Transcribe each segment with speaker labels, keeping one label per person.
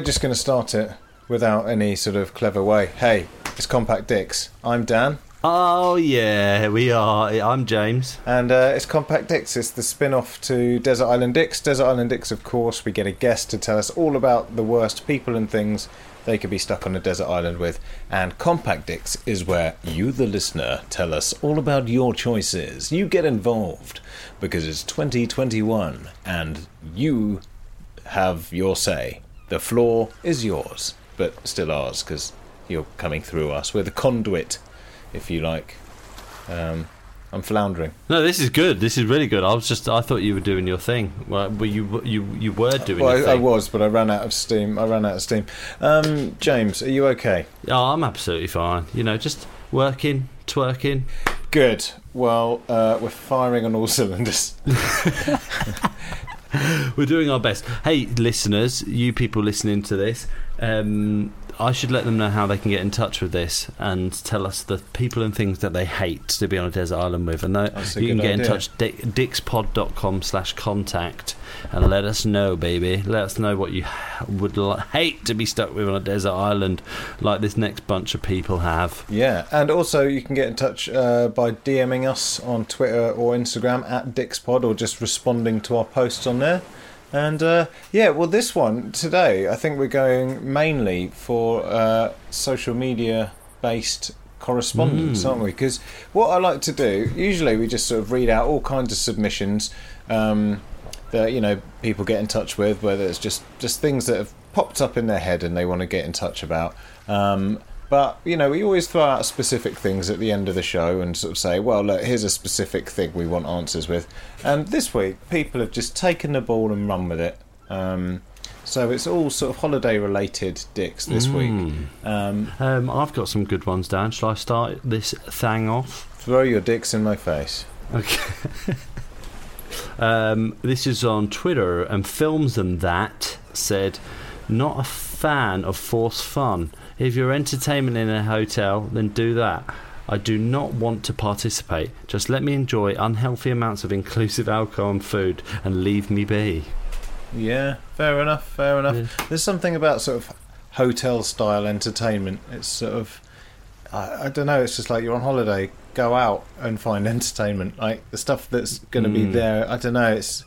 Speaker 1: We're just going to start it without any sort of clever way. Hey, it's Compact Dicks. I'm Dan,
Speaker 2: Oh yeah, we are. I'm James.
Speaker 1: and uh, it's Compact Dicks. It's the spin-off to Desert Island Dicks. Desert Island Dicks, of course, we get a guest to tell us all about the worst people and things they could be stuck on a desert island with. And Compact Dicks is where you, the listener, tell us all about your choices. You get involved because it's 2021 and you have your say. The floor is yours, but still ours because you're coming through us. We're the conduit, if you like. Um, I'm floundering.
Speaker 2: No, this is good. This is really good. I was just. I thought you were doing your thing. Well, you you you were doing
Speaker 1: Well,
Speaker 2: your
Speaker 1: I, I was, but I ran out of steam. I ran out of steam. Um, James, are you okay?
Speaker 2: Oh, I'm absolutely fine. You know, just working, twerking.
Speaker 1: Good. Well, uh, we're firing on all cylinders.
Speaker 2: We're doing our best. Hey, listeners, you people listening to this, um, I should let them know how they can get in touch with this and tell us the people and things that they hate to be on a desert island with. And that you can get in touch di- dixpod.com slash contact and let us know, baby. Let us know what you would hate to be stuck with on a desert island like this next bunch of people have.
Speaker 1: Yeah, and also you can get in touch uh, by DMing us on Twitter or Instagram at Dixpod or just responding to our posts on there. And uh, yeah, well, this one today, I think we're going mainly for uh, social media based correspondence, aren't we? Because what I like to do, usually we just sort of read out all kinds of submissions um, that you know people get in touch with, whether it's just just things that have popped up in their head and they want to get in touch about. Um, but you know, we always throw out specific things at the end of the show and sort of say, "Well, look, here's a specific thing we want answers with." And this week, people have just taken the ball and run with it. Um, so it's all sort of holiday-related dicks this week. Um,
Speaker 2: Um, I've got some good ones, Dan. Shall I start this thing off?
Speaker 1: throw your dicks in my face.
Speaker 2: Okay. um, this is on Twitter, and Films and That said, Not a fan of forced fun. If you're entertainment in a hotel, then do that. I do not want to participate. Just let me enjoy unhealthy amounts of inclusive alcohol and food and leave me be.
Speaker 1: Yeah, fair enough, fair enough. There's something about sort of hotel style entertainment. It's sort of, I, I don't know, it's just like you're on holiday, go out and find entertainment. Like the stuff that's going to be
Speaker 2: Mm.
Speaker 1: there, I don't know, it's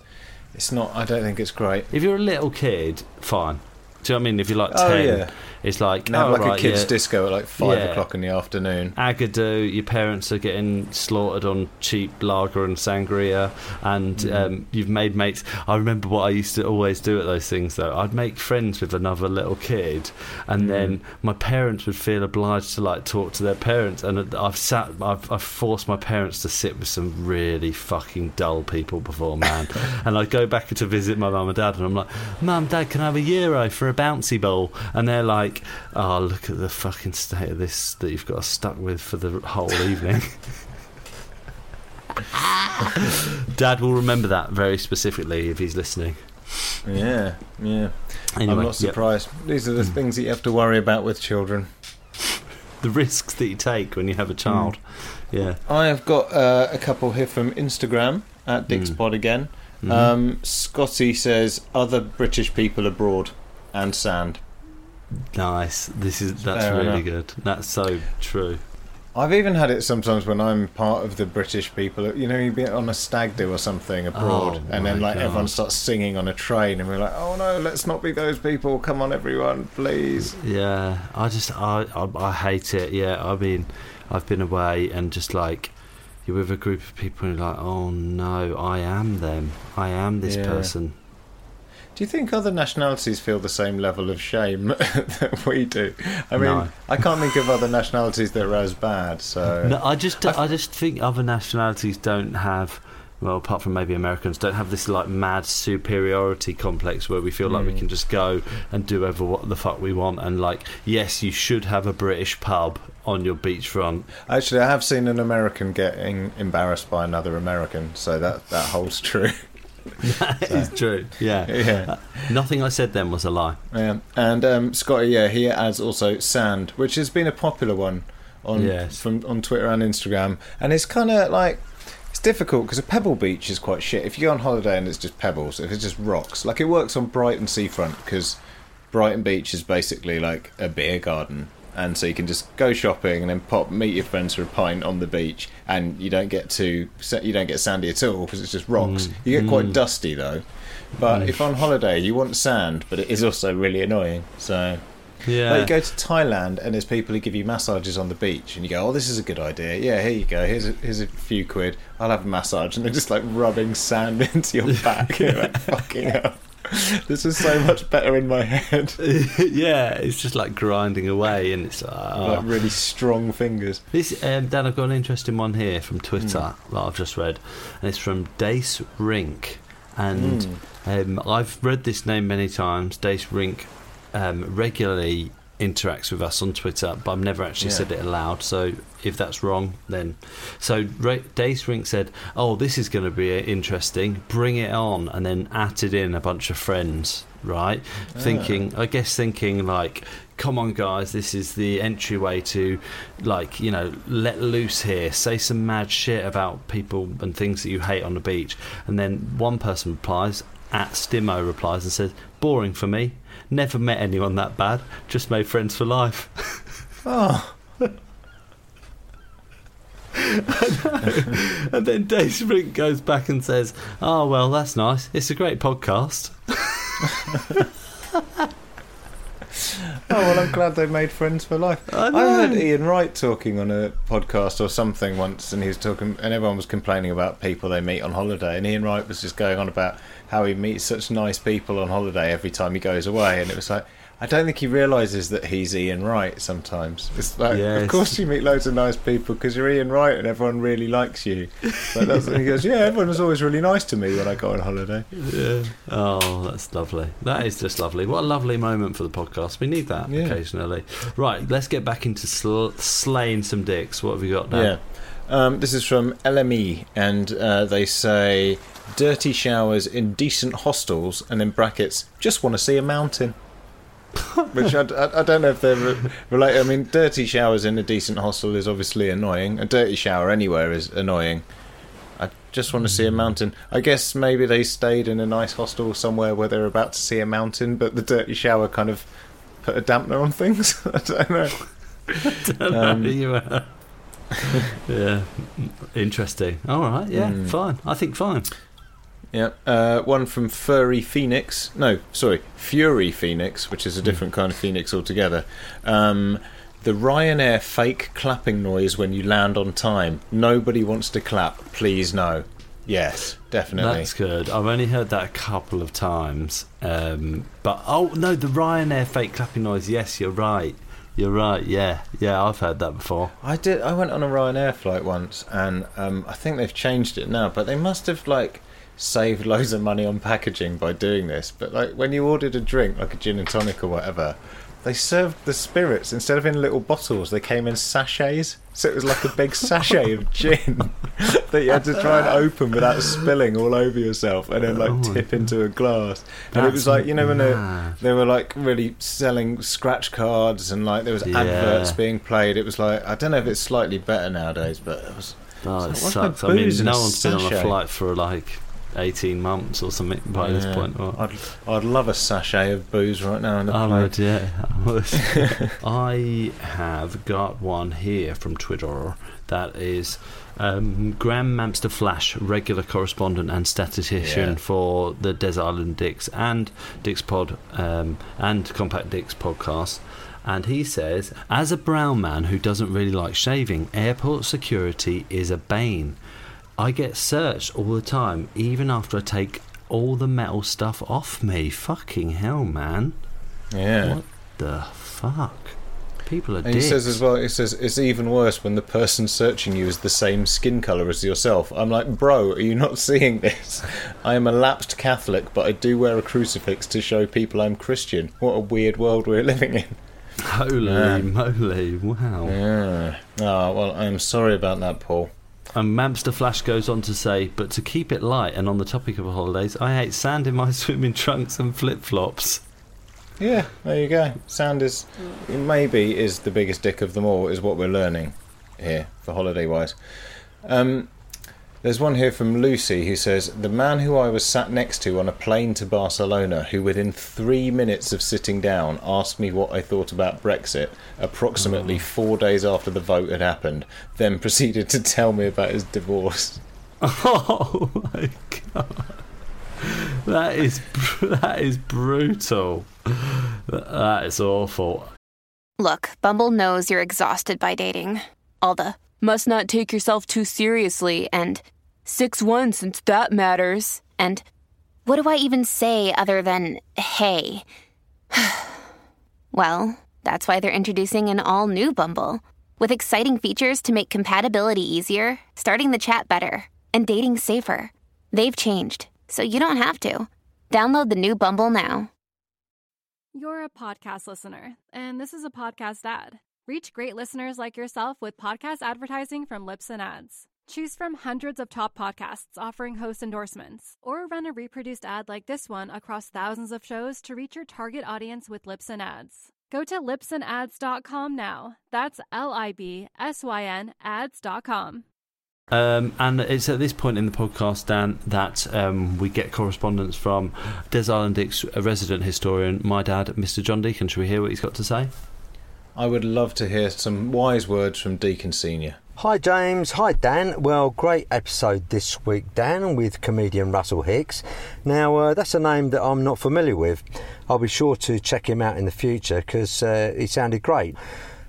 Speaker 1: it's not, I don't think it's great.
Speaker 2: If you're a little kid, fine. Do you know what I mean? If you're like
Speaker 1: Oh,
Speaker 2: 10,
Speaker 1: yeah.
Speaker 2: It's like,
Speaker 1: have
Speaker 2: oh,
Speaker 1: like
Speaker 2: right,
Speaker 1: a kids'
Speaker 2: yeah.
Speaker 1: disco at like five
Speaker 2: Yeah.
Speaker 1: o'clock in the afternoon.
Speaker 2: Agadoo, your parents are getting slaughtered on cheap lager and sangria, and
Speaker 1: Mm.
Speaker 2: um, you've made mates. I remember what I used to always do at those things, though. I'd make friends with another little kid,
Speaker 1: Mm.
Speaker 2: and then my parents would feel obliged to like talk to their parents. And I've sat, I've, I've forced my parents to sit with some really fucking dull people before, man. and I'd go back to visit my mum and dad, and I'm like, "Mum, Dad, can I have a euro for a bouncy ball?" And they're like, "Oh, look at the fucking state of this that you've got us stuck with for the whole evening." Dad will remember that very specifically if he's listening.
Speaker 1: Yeah, yeah.
Speaker 2: Anyway,
Speaker 1: I'm not
Speaker 2: yep. Mm.
Speaker 1: surprised. These are the things that you have to worry about with children.
Speaker 2: The risks that you take when you have a child.
Speaker 1: Mm.
Speaker 2: Yeah.
Speaker 1: I have got uh, a couple here from Instagram at Dixpod again. Um, Scotty says other British people abroad and sand.
Speaker 2: Nice. This is that's
Speaker 1: Fair
Speaker 2: really
Speaker 1: enough.
Speaker 2: good. That's so true.
Speaker 1: I've even had it sometimes when I'm part of the British people. You know, you'd be on a stag do or something abroad,
Speaker 2: Oh,
Speaker 1: and then
Speaker 2: my
Speaker 1: like everyone starts singing on a train, and we're like, "Oh no, let's not be those people! Come on, everyone, please!"
Speaker 2: Yeah, I just I, I I hate it. Yeah, I mean, I've been away and just like you're with a group of people and you're like, oh no, I am them. I am this
Speaker 1: Yeah.
Speaker 2: person.
Speaker 1: Do you think other nationalities feel the same level of shame that we do? I mean,
Speaker 2: No.
Speaker 1: I can't think of other nationalities that are as bad. So
Speaker 2: No, I just I just think other nationalities don't have. Well, apart from maybe Americans, don't have this like mad superiority complex where we feel like we
Speaker 1: Mm.
Speaker 2: can just go and do whatever what the fuck we want. And like, yes, you should have a British pub on your beachfront.
Speaker 1: Actually, I have seen an American getting embarrassed by another American, so that that holds true.
Speaker 2: That is true. Yeah.
Speaker 1: yeah,
Speaker 2: Nothing I said then was a lie.
Speaker 1: yeah. And um, Scotty, yeah, he adds also sand, which has been a popular one on
Speaker 2: Yes.
Speaker 1: from on Twitter and Instagram, and it's kind of like. It's difficult because a pebble beach is quite shit. If you go on holiday and it's just pebbles, if it's just rocks, like it works on Brighton seafront because Brighton Beach is basically like a beer garden, and so you can just go shopping and then pop meet your friends for a pint on the beach, and you don't get too you don't get sandy at all because it's just rocks. Mm. You get quite mm. dusty though. But if on holiday you want sand, but it is also really annoying. So
Speaker 2: Yeah.
Speaker 1: like you go to Thailand and there's people who give you massages on the beach, and you go, "Oh, this is a good idea. Yeah, here you go. Here's a, here's a few quid. I'll have a massage." And they're just like rubbing sand into your back. You're like, fucking hell. This is so much better in my head.
Speaker 2: yeah, it's just like grinding away, and it's like, oh.
Speaker 1: Like really strong fingers.
Speaker 2: This, um, Dan, I've got an interesting one here from Twitter that I've just read, and it's from Dace Rink. And um, I've read this name many times. Dace Rink um, regularly interacts with us on Twitter, but I've never actually
Speaker 1: Yeah.
Speaker 2: said it aloud. So if that's wrong, then. So Ra- Dace Rink said, Oh, this is going to be uh, interesting. Bring it on. And then added in a bunch of friends, right? Ah. Thinking, I guess, thinking like, come on guys this is the entryway to like you know let loose here say some mad shit about people and things that you hate on the beach and then one person replies at stimo replies and says boring for me never met anyone that bad just made friends for life.
Speaker 1: Oh,
Speaker 2: and then Dave Sprink goes back and says oh well that's nice. It's a great podcast
Speaker 1: oh well, I'm glad they made friends for life.
Speaker 2: I
Speaker 1: I, heard Ian Wright talking on a podcast or something once, and he was talking, and everyone was complaining about people they meet on holiday, and Ian Wright was just going on about how he meets such nice people on holiday every time he goes away, and it was like. I don't think he realizes that he's Ian Wright. Sometimes it's like,
Speaker 2: Yes.
Speaker 1: of course you meet loads of nice people because you're Ian Wright and everyone really likes you. But that's, he goes, yeah, everyone was always really nice to me when I go on holiday.
Speaker 2: Yeah. Oh, that's lovely. That is just lovely. What a lovely moment for the podcast. We need that
Speaker 1: Yeah.
Speaker 2: occasionally. Right, let's get back into sl- slaying some dicks. What have you got now?
Speaker 1: Yeah. Um, this is from LME, and uh, they say dirty showers in decent hostels, and in brackets, just want to see a mountain. Which I, I, I don't know if they're re- related. I mean, dirty showers in a decent hostel is obviously annoying. A dirty shower anywhere is annoying. I just want to see a mountain. I guess maybe they stayed in a nice hostel somewhere where they're about to see a mountain, but the dirty shower kind of put a dampener on things. I don't know. Um,
Speaker 2: You, uh, yeah, interesting. All right, yeah,
Speaker 1: Mm.
Speaker 2: fine. I think fine.
Speaker 1: Yeah, uh, one from Furry Phoenix. No, sorry, Fury Phoenix, which is a different kind of phoenix altogether. Um, the Ryanair fake clapping noise when you land on time. Nobody wants to clap. Please no. Yes, definitely.
Speaker 2: That's good. I've only heard that a couple of times. Um, but oh no, the Ryanair fake clapping noise. Yes, you're right. You're right. Yeah, yeah, I've heard that before.
Speaker 1: I did. I went on a Ryanair flight once, and um, I think they've changed it now. But they must have like saved loads of money on packaging by doing this. But like when you ordered a drink, like a gin and tonic or whatever, they served the spirits instead of in little bottles. They came in sachets, so it was like a big sachet of gin that you had to try and open without spilling all over yourself, and then like tip into a glass. And it was like you know when they they were like really selling scratch cards and like there was
Speaker 2: Yeah.
Speaker 1: adverts being played. It was like I don't know if it's slightly better nowadays, but it was.
Speaker 2: Oh, it
Speaker 1: my
Speaker 2: sucks. I mean, no one's been on a flight for like eighteen months or something by this point. Or,
Speaker 1: I'd, I'd love a sachet of booze right now in
Speaker 2: I
Speaker 1: plate.
Speaker 2: would, yeah. I would. I have got one here from Twitter that is um, Graham Mamster Flash, regular correspondent and statistician
Speaker 1: Yeah.
Speaker 2: for the Des Island Dicks and Dicks Pod um, and Compact Dicks podcast. And he says, as a brown man who doesn't really like shaving, airport security is a bane. I get searched all the time, even after I take all the metal stuff off me. Fucking hell, man.
Speaker 1: Yeah.
Speaker 2: What the fuck? People are
Speaker 1: And he says as well, he says it's even worse when the person searching you is the same skin colour as yourself. I'm like, bro, are you not seeing this? I am a lapsed Catholic, but I do wear a crucifix to show people I'm Christian. What a weird world we're living in.
Speaker 2: Holy moly, wow.
Speaker 1: Yeah. Oh, well, I'm sorry about that, Paul.
Speaker 2: And Mamster Flash goes on to say, but to keep it light and on the topic of holidays, I hate sand in my swimming trunks and flip flops.
Speaker 1: Yeah, there you go. Sand is maybe is the biggest dick of them all, is what we're learning here for holiday wise. Um, there's one here from Lucy who says the man who I was sat next to on a plane to Barcelona, who within three minutes of sitting down asked me what I thought about Brexit, approximately mm. four days after the vote had happened, then proceeded to tell me about his divorce.
Speaker 2: Oh my god. That is, that is brutal. That is awful.
Speaker 3: Look, Bumble knows you're exhausted by dating. All the must not take yourself too seriously and 6 1 since that matters. And what do I even say other than hey? well, that's why they're introducing an all new Bumble with exciting features to make compatibility easier, starting the chat better, and dating safer. They've changed, so you don't have to. Download the new Bumble now.
Speaker 4: You're a podcast listener, and this is a podcast ad. Reach great listeners like yourself with podcast advertising from Libsyn Ads. Choose from hundreds of top podcasts offering host endorsements, or run a reproduced ad like this one across thousands of shows to reach your target audience with Libsyn Ads. Go to libsynads.com now. That's L I B S Y N ads.com.
Speaker 2: Um, and it's at this point in the podcast, Dan, that um, we get correspondence from Des Island Dick's resident historian, my dad, Mr. John Deacon. Should we hear what he's got to say?
Speaker 1: I would love to hear some wise words from Deacon Senior.
Speaker 5: Hi James, hi Dan. Well, great episode this week, Dan, with comedian Russell Hicks. Now, uh, that's a name that I'm not familiar with. I'll be sure to check him out in the future because uh, he sounded great.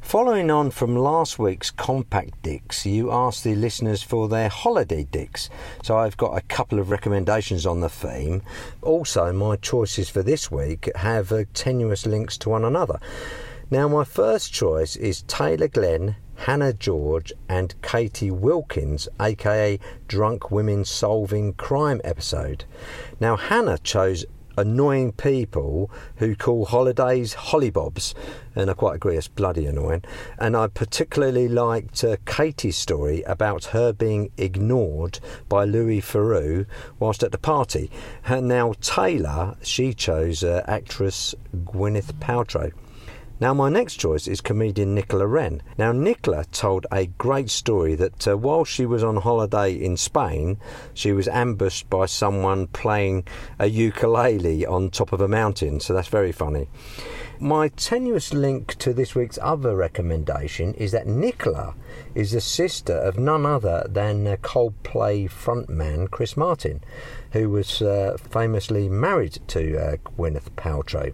Speaker 5: Following on from last week's Compact Dicks, you asked the listeners for their holiday dicks. So I've got a couple of recommendations on the theme. Also, my choices for this week have uh, tenuous links to one another. Now, my first choice is Taylor Glenn, Hannah George, and Catie Wilkins, aka Drunk Women Solving Crime episode. Now, Hannah chose annoying people who call holidays hollybobs, and I quite agree it's bloody annoying. And I particularly liked uh, Catie's story about her being ignored by Louis Theroux whilst at the party. And now Taylor, she chose uh, actress Gwyneth Paltrow. Now, my next choice is comedian Nicola Wren. Now, Nicola told a great story that uh, while she was on holiday in Spain, she was ambushed by someone playing a ukulele on top of a mountain, so that's very funny. My tenuous link to this week's other recommendation is that Nicola is the sister of none other than uh, Coldplay frontman Chris Martin, who was uh, famously married to uh, Gwyneth Paltrow.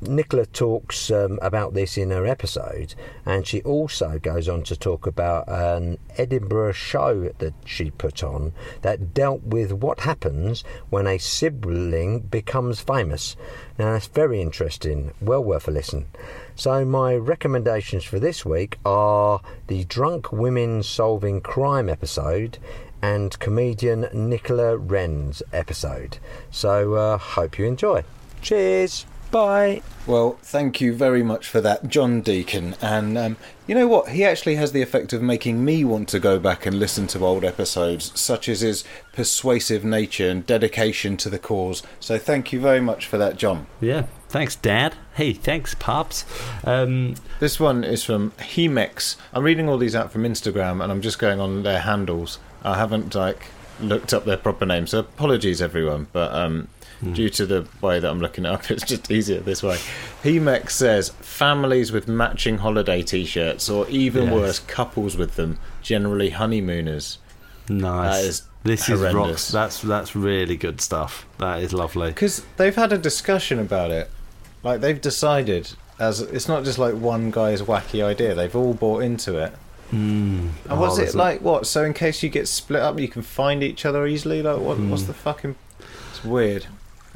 Speaker 5: Nicola talks um, about this in her episode, and she also goes on to talk about an Edinburgh show that she put on that dealt with what happens when a sibling becomes famous. Now, that's very interesting, well worth a listen. So, my recommendations for this week are the Drunk Women Solving Crime episode and comedian Nicola Wren's episode. So, uh, hope you enjoy. Cheers! Bye.
Speaker 1: Well, thank you very much for that, John Deacon. And um, you know what? He actually has the effect of making me want to go back and listen to old episodes, such as his persuasive nature and dedication to the cause. So thank you very much for that, John.
Speaker 2: Yeah. Thanks, Dad. Hey, thanks, Pops. Um,
Speaker 1: This one is from Hemex. I'm reading all these out from Instagram and I'm just going on their handles. I haven't, like, looked up their proper names. So apologies, everyone, but um, due to the way that I'm looking it up, it's just easier this way. Hemex says families with matching holiday T-shirts, or even
Speaker 2: Yes.
Speaker 1: worse, couples with them, generally honeymooners.
Speaker 2: Nice.
Speaker 1: That is
Speaker 2: this is rocks. That's that's really good stuff. That is lovely.
Speaker 1: Because they've had a discussion about it. Like they've decided, as it's not just like one guy's wacky idea. They've all bought into it.
Speaker 2: Mm.
Speaker 1: And was
Speaker 2: Oh,
Speaker 1: it like what? So in case you get split up, you can find each other easily. Like what? What's
Speaker 2: Hmm.
Speaker 1: the fucking? It's weird.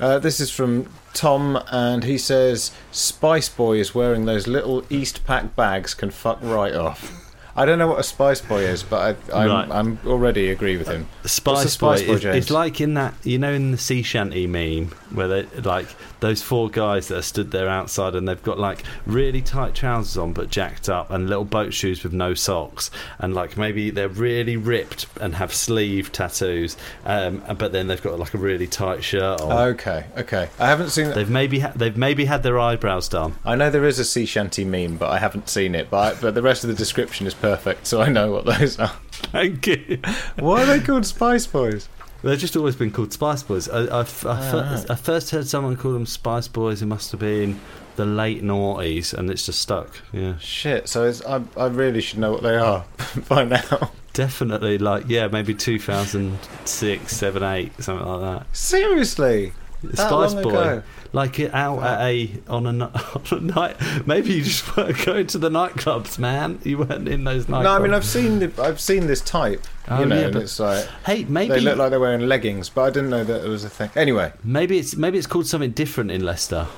Speaker 1: Uh, this is from Tom, and he says Spice Boy is wearing those little Eastpak bags. Can fuck right off. I don't know what a Spice Boy is, but I, I'm,
Speaker 2: Right.
Speaker 1: I'm already agree with him.
Speaker 2: Spice,
Speaker 1: Spice
Speaker 2: Boy,
Speaker 1: Boy,
Speaker 2: it's like in that you know in the sea shanty meme where they like those four guys that are stood there outside and they've got like really tight trousers on but jacked up and little boat shoes with no socks and like maybe they're really ripped and have sleeve tattoos um, but then they've got like a really tight shirt on.
Speaker 1: Okay, okay. I haven't seen.
Speaker 2: They've maybe ha- they've maybe had their eyebrows done.
Speaker 1: I know there is a sea shanty meme, but I haven't seen it. But I, but the rest of the description is perfect, so I know what those are.
Speaker 2: Thank you.
Speaker 1: Why are they called Spice Boys?
Speaker 2: They've just always been called Spice Boys. I, I, I, ah, fir- I first heard someone call them Spice Boys. It must have been the late noughties, and it's just stuck. Yeah,
Speaker 1: Shit. So it's, I I really should know what they are by now.
Speaker 2: definitely. Like, yeah, maybe 2006, 7, 8, something like that.
Speaker 1: Seriously.
Speaker 2: Spice Boy,
Speaker 1: ago?
Speaker 2: like it out at a on a, on a night. Maybe you just weren't going to the nightclubs, man. You weren't in those nightclubs.
Speaker 1: No, I mean I've seen the, I've seen this type.
Speaker 2: Oh,
Speaker 1: you know,
Speaker 2: yeah, but-
Speaker 1: it's like
Speaker 2: Hey, maybe
Speaker 1: they look like they're wearing leggings, but I didn't know that it was a thing. Anyway,
Speaker 2: maybe it's maybe it's called something different in Leicester.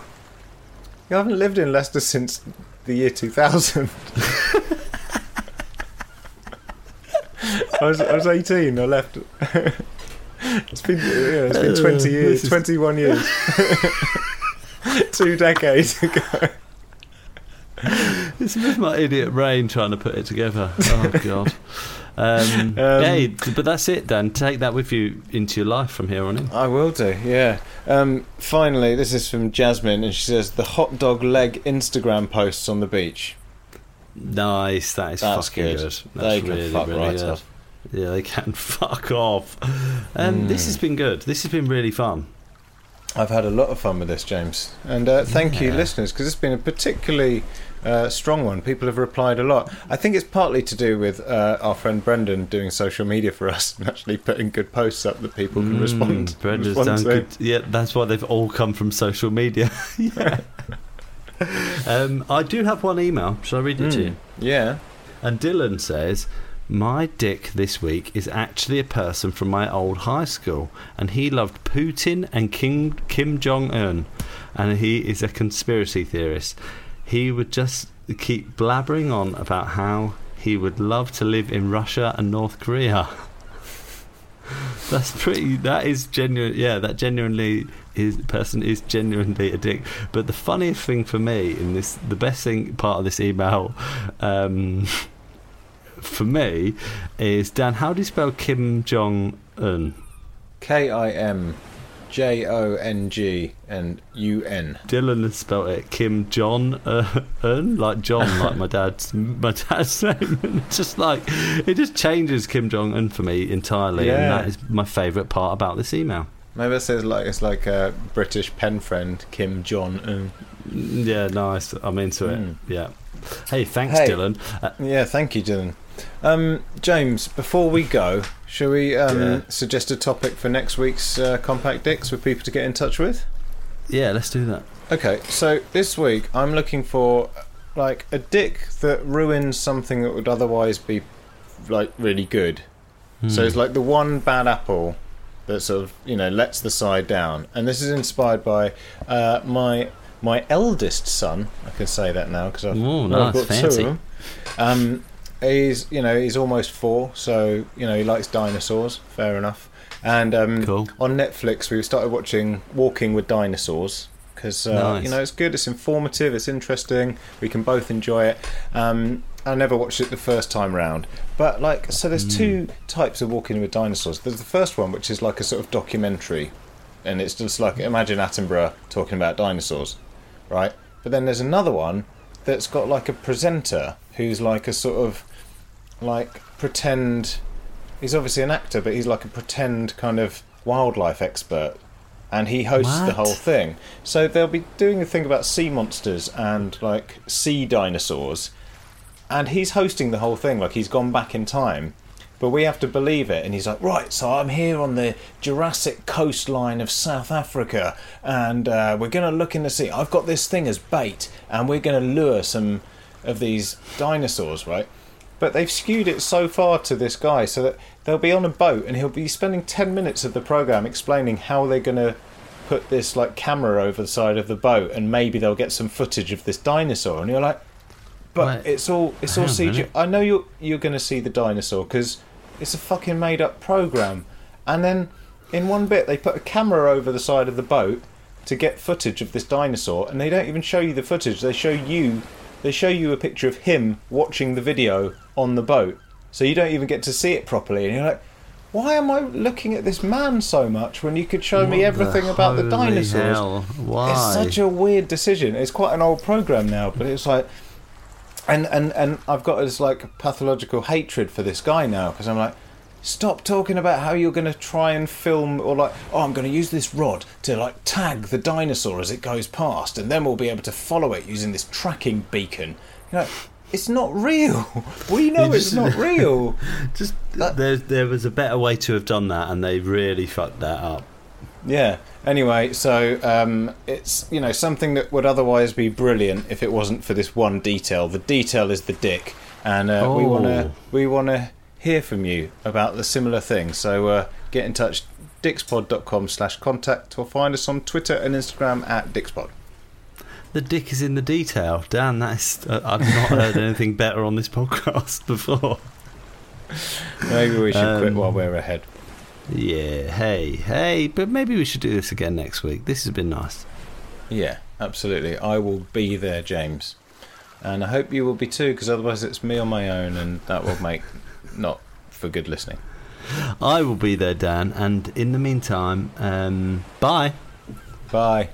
Speaker 1: You haven't lived in Leicester since the year 2000. I was I was 18. I left. It's been yeah, it's been 20 years, 21 years, two decades ago.
Speaker 2: It's with my idiot brain trying to put it together. Oh god. Um,
Speaker 1: Um,
Speaker 2: hey, but that's it, Dan. Take that with you into your life from here on in.
Speaker 1: I will do, yeah. Um, finally, this is from Jasmine, and she says the hot dog leg Instagram posts on the beach.
Speaker 2: Nice. That is
Speaker 1: That's
Speaker 2: fucking
Speaker 1: good.
Speaker 2: good. That's
Speaker 1: They
Speaker 2: really,
Speaker 1: fuck
Speaker 2: really
Speaker 1: right
Speaker 2: good.
Speaker 1: off.
Speaker 2: Yeah, they can fuck off. Um, This has been good. This has been really fun.
Speaker 1: I've had a lot of fun with this, James, and uh, thank you, listeners, because it's been a particularly uh, strong one. People have replied a lot. I think it's partly to do with uh, our friend Brendan doing social media for us and actually putting good posts up that people can respond.
Speaker 2: Mm, Brenda's
Speaker 1: respond
Speaker 2: done
Speaker 1: to.
Speaker 2: good. Yeah, that's why they've all come from social media. yeah. um, I do have one email. Shall I read it to you?
Speaker 1: Mm, yeah.
Speaker 2: And Dylan says, My dick this week is actually a person from my old high school, and he loved Putin and King, Kim Jong un, and he is a conspiracy theorist. He would just keep blabbering on about how he would love to live in Russia and North Korea. That's pretty. That is genuine. Yeah, that genuinely is person is genuinely a dick. But the funniest thing for me in this, the best thing part of this email, um, for me, is Dan. How do you spell Kim Jong Un?
Speaker 1: K I M J O N G and U N.
Speaker 2: Dylan has spelled it Kim John uh, Un, like John, like my dad's my dad's name. And it's just like it just changes Kim Jong Un for me entirely, and that is my favourite part about this email.
Speaker 1: Maybe it says like it's like a British pen friend Kim Jong Un.
Speaker 2: Mm, Yeah, nice. I'm into it.
Speaker 1: Mm.
Speaker 2: Yeah. Hey, thanks,
Speaker 1: Hey.
Speaker 2: Dylan. Uh,
Speaker 1: Yeah, thank you, Dylan. Um, James, before we go, shall we um,
Speaker 2: Yeah.
Speaker 1: suggest a topic for next week's uh, Compact Dicks for people to get in touch with?
Speaker 2: yeah, let's do that.
Speaker 1: Okay, so this week I'm looking for like a dick that ruins something that would otherwise be like really good. So
Speaker 2: Hmm.
Speaker 1: it's like the one bad apple that sort of you know lets the side down, and this is inspired by uh, my my eldest son. I can say that now because I've,
Speaker 2: Ooh,
Speaker 1: well, I've
Speaker 2: nice,
Speaker 1: got two
Speaker 2: fancy.
Speaker 1: of them. Um, he's you know he's almost four, so you know he likes dinosaurs. Fair enough. And um,
Speaker 2: Cool.
Speaker 1: on Netflix, we started watching Walking with Dinosaurs because uh,
Speaker 2: Nice.
Speaker 1: you know it's good, it's informative, it's interesting. We can both enjoy it. Um, I never watched it the first time round, but like, so there's two types of Walking with Dinosaurs. There's the first one, which is like a sort of documentary, and it's just like imagine Attenborough talking about dinosaurs, right? But then there's another one that's got like a presenter who's like a sort of like pretend he's obviously an actor, but he's like a pretend kind of wildlife expert, and he hosts the whole thing. So they'll be doing a thing about sea monsters and like sea dinosaurs, and he's hosting the whole thing. Like he's gone back in time. But we have to believe it, and he's like, right. So I'm here on the Jurassic coastline of South Africa, and uh, we're going to look in the sea. I've got this thing as bait, and we're going to lure some of these dinosaurs, right? But they've skewed it so far to this guy, so that they'll be on a boat, and he'll be spending ten minutes of the program explaining how they're going to put this like camera over the side of the boat, and maybe they'll get some footage of this dinosaur, and you're like, but
Speaker 2: Wait,
Speaker 1: it's all it's all
Speaker 2: hang on a
Speaker 1: CG.
Speaker 2: minute.
Speaker 1: I know you're you're going to see the dinosaur because it's a fucking made up program. And then in one bit they put a camera over the side of the boat to get footage of this dinosaur, and they don't even show you the footage. They show you they show you a picture of him watching the video on the boat, so you don't even get to see it properly. And you're like. Why am I looking at this man so much when you could show me everything
Speaker 2: the
Speaker 1: about the dinosaurs?
Speaker 2: hell? Why?
Speaker 1: It's such a weird decision. It's quite an old program now, but it's like, and and and I've got this like pathological hatred for this guy now because I'm like, stop talking about how you're going to try and film or like, oh, I'm going to use this rod to like tag the dinosaur as it goes past, and then we'll be able to follow it using this tracking beacon. You know, it's not real. We know
Speaker 2: You
Speaker 1: it's not real.
Speaker 2: Just
Speaker 1: That-
Speaker 2: there, there was a better way to have done that, and they really fucked that up.
Speaker 1: Yeah. Anyway, so um, it's you know something that would otherwise be brilliant if it wasn't for this one detail. The detail is the dick, and uh, we want to
Speaker 2: Oh.
Speaker 1: we want to hear from you about the similar thing. So uh, get in touch, dixpod.com slash contact, or find us on Twitter and Instagram at dixpod.
Speaker 2: The dick is in the detail. Dan, that's uh, I've not heard anything better on this podcast before.
Speaker 1: Maybe we should quit
Speaker 2: Um,
Speaker 1: while we're ahead.
Speaker 2: Yeah, hey, hey, but maybe we should do this again next week. This has been nice.
Speaker 1: Yeah, absolutely. I will be there, James, and I hope you will be too, because otherwise it's me on my own, and that will make not for good listening.
Speaker 2: I will be there, Dan, and in the meantime, um, bye.
Speaker 1: Bye.